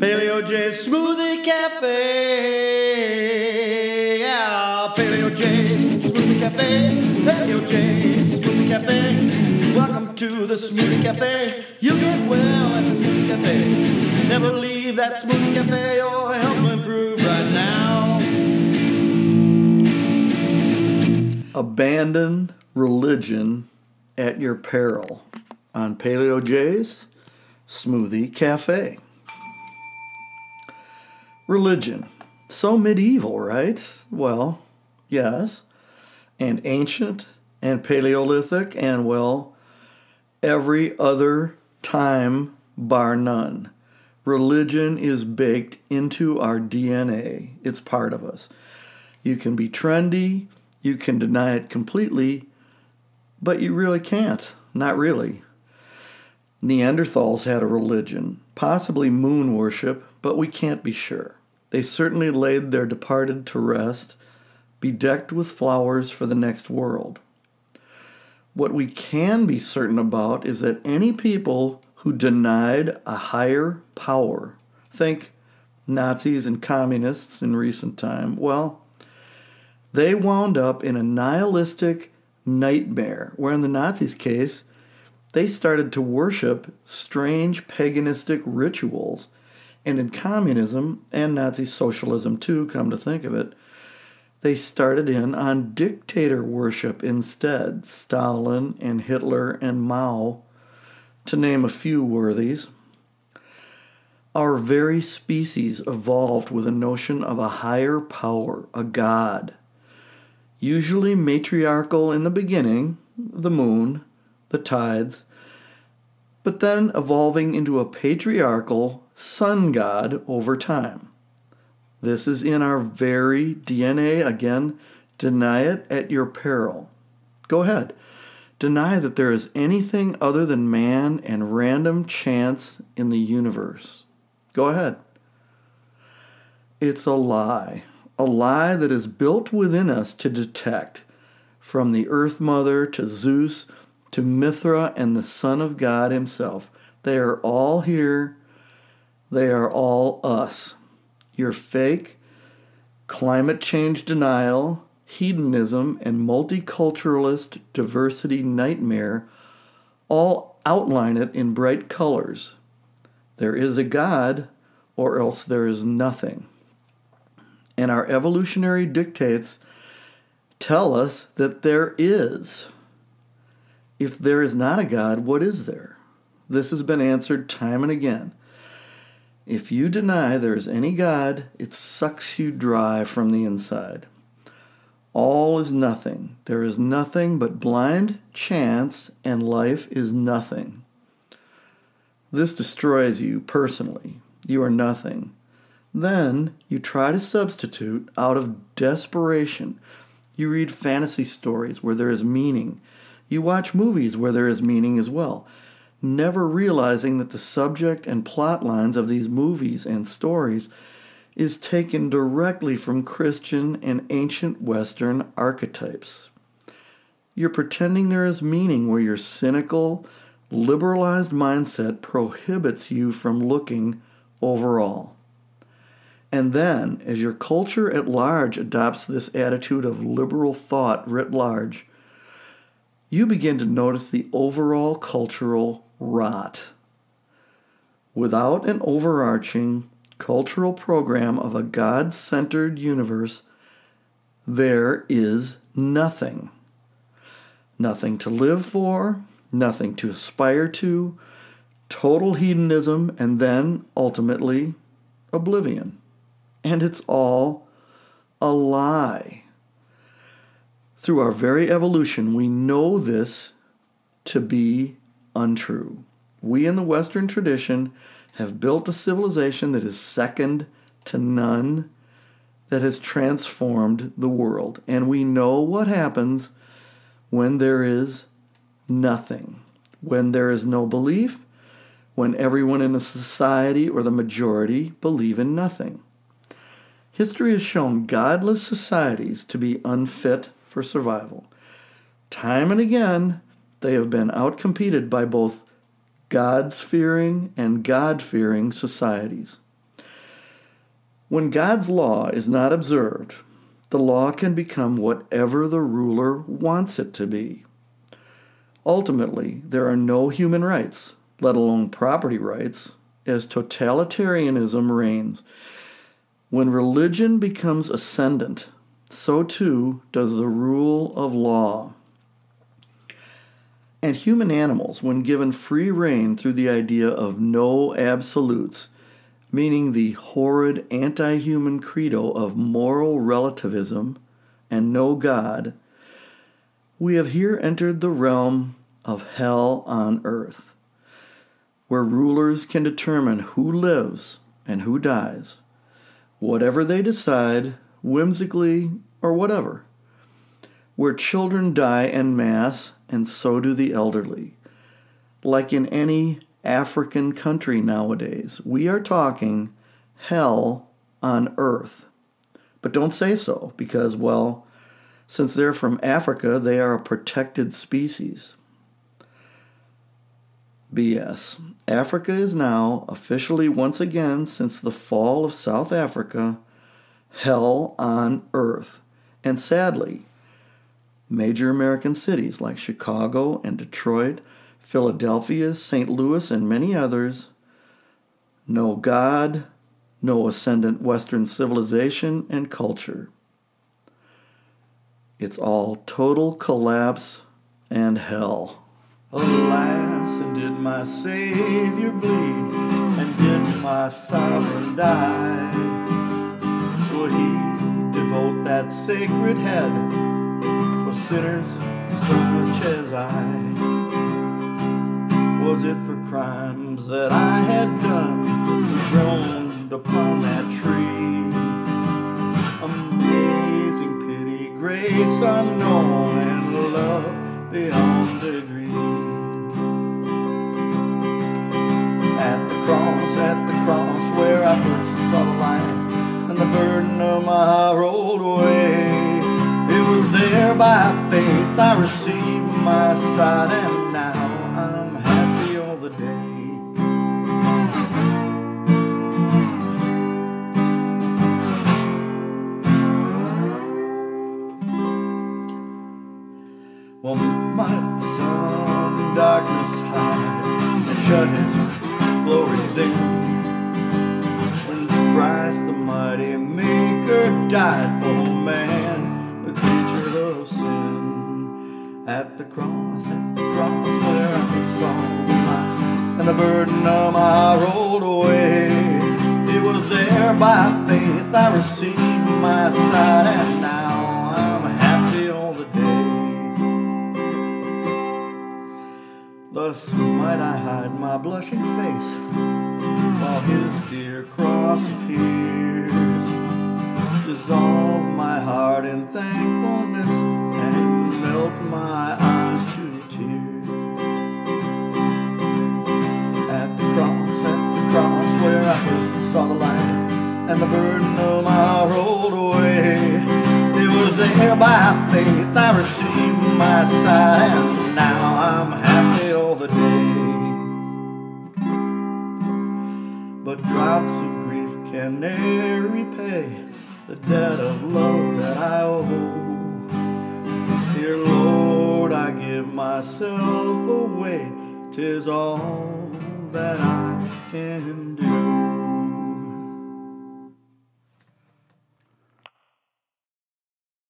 Paleo J Smoothie Cafe. Yeah, Paleo J Smoothie Cafe. Paleo J Smoothie Cafe. Welcome to the Smoothie Cafe. You get well at the Smoothie Cafe. Never leave that Smoothie Cafe or help improve right now. Abandon religion at your peril on Paleo J's Smoothie Cafe. Religion. So medieval, right? Well, yes. And ancient and Paleolithic and, well, every other time bar none. Religion is baked into our DNA, it's part of us. You can be trendy, you can deny it completely, but you really can't. Not really. Neanderthals had a religion, possibly moon worship, but we can't be sure. They certainly laid their departed to rest, bedecked with flowers for the next world. What we can be certain about is that any people who denied a higher power, think Nazis and communists in recent time, well, they wound up in a nihilistic nightmare, where in the Nazis' case, they started to worship strange paganistic rituals. And in communism and Nazi socialism, too, come to think of it, they started in on dictator worship instead Stalin and Hitler and Mao, to name a few worthies. Our very species evolved with a notion of a higher power, a god, usually matriarchal in the beginning, the moon, the tides, but then evolving into a patriarchal sun god over time. This is in our very DNA. Again, deny it at your peril. Go ahead. Deny that there is anything other than man and random chance in the universe. Go ahead. It's a lie. A lie that is built within us to detect. From the Earth Mother to Zeus to Mithra and the Son of God Himself. They are all here. They are all us. Your fake, climate change denial, hedonism, and multiculturalist diversity nightmare all outline it in bright colors. There is a God, or else there is nothing. And our evolutionary dictates tell us that there is. If there is not a God, what is there? This has been answered time and again. If you deny there is any God, it sucks you dry from the inside. All is nothing. There is nothing but blind chance, and life is nothing. This destroys you personally. You are nothing. Then you try to substitute out of desperation. You read fantasy stories where there is meaning you watch movies where there is meaning as well, never realizing that the subject and plot lines of these movies and stories is taken directly from Christian and ancient Western archetypes. You're pretending there is meaning where your cynical, liberalized mindset prohibits you from looking overall. And then, as your culture at large adopts this attitude of liberal thought writ large, you begin to notice the overall cultural rot. Without an overarching cultural program of a God centered universe, there is nothing. Nothing to live for, nothing to aspire to, total hedonism, and then ultimately oblivion. And it's all a lie. Through our very evolution, we know this to be untrue. We in the Western tradition have built a civilization that is second to none, that has transformed the world. And we know what happens when there is nothing, when there is no belief, when everyone in a society or the majority believe in nothing. History has shown godless societies to be unfit for survival. Time and again, they have been outcompeted by both God's fearing and God fearing societies. When God's law is not observed, the law can become whatever the ruler wants it to be. Ultimately, there are no human rights, let alone property rights, as totalitarianism reigns. When religion becomes ascendant, so too does the rule of law. And human animals, when given free rein through the idea of no absolutes, meaning the horrid anti human credo of moral relativism and no God, we have here entered the realm of hell on earth, where rulers can determine who lives and who dies, whatever they decide, whimsically or whatever, where children die en masse and so do the elderly. Like in any African country nowadays, we are talking hell on earth. But don't say so, because, well, since they're from Africa, they are a protected species. BS. Africa is now, officially once again since the fall of South Africa, hell on earth. And sadly, major American cities like Chicago and Detroit, Philadelphia, St. Louis, and many others no God, no ascendant Western civilization and culture. It's all total collapse and hell. Alas, and did my Savior bleed, and did my sovereign die? Would he devote that sacred head sinners such as I? Was it for crimes that I had done, throned upon that tree? Amazing pity, grace unknown, and love beyond degree. At the cross, at the cross, where I first saw the light, and the burden of my heart rolled away. I received my sight, and now I'm happy all the day. Well, my in darkness hide and shut his glories in. When Christ the mighty Maker died At the cross, at the cross where I saw light, and the burden of my rolled away. It was there by faith I received my sight, and now I'm happy all the day. Thus might I hide my blushing face while his dear cross appears. Dissolve my heart in thankfulness my eyes to tears. At the cross, at the cross where I first saw the light and the burden of my rolled away. It was there by faith I received my sight, and now I'm happy all the day. But drops of grief can ne'er repay the debt of love that I owe. Myself away, tis all that I can do.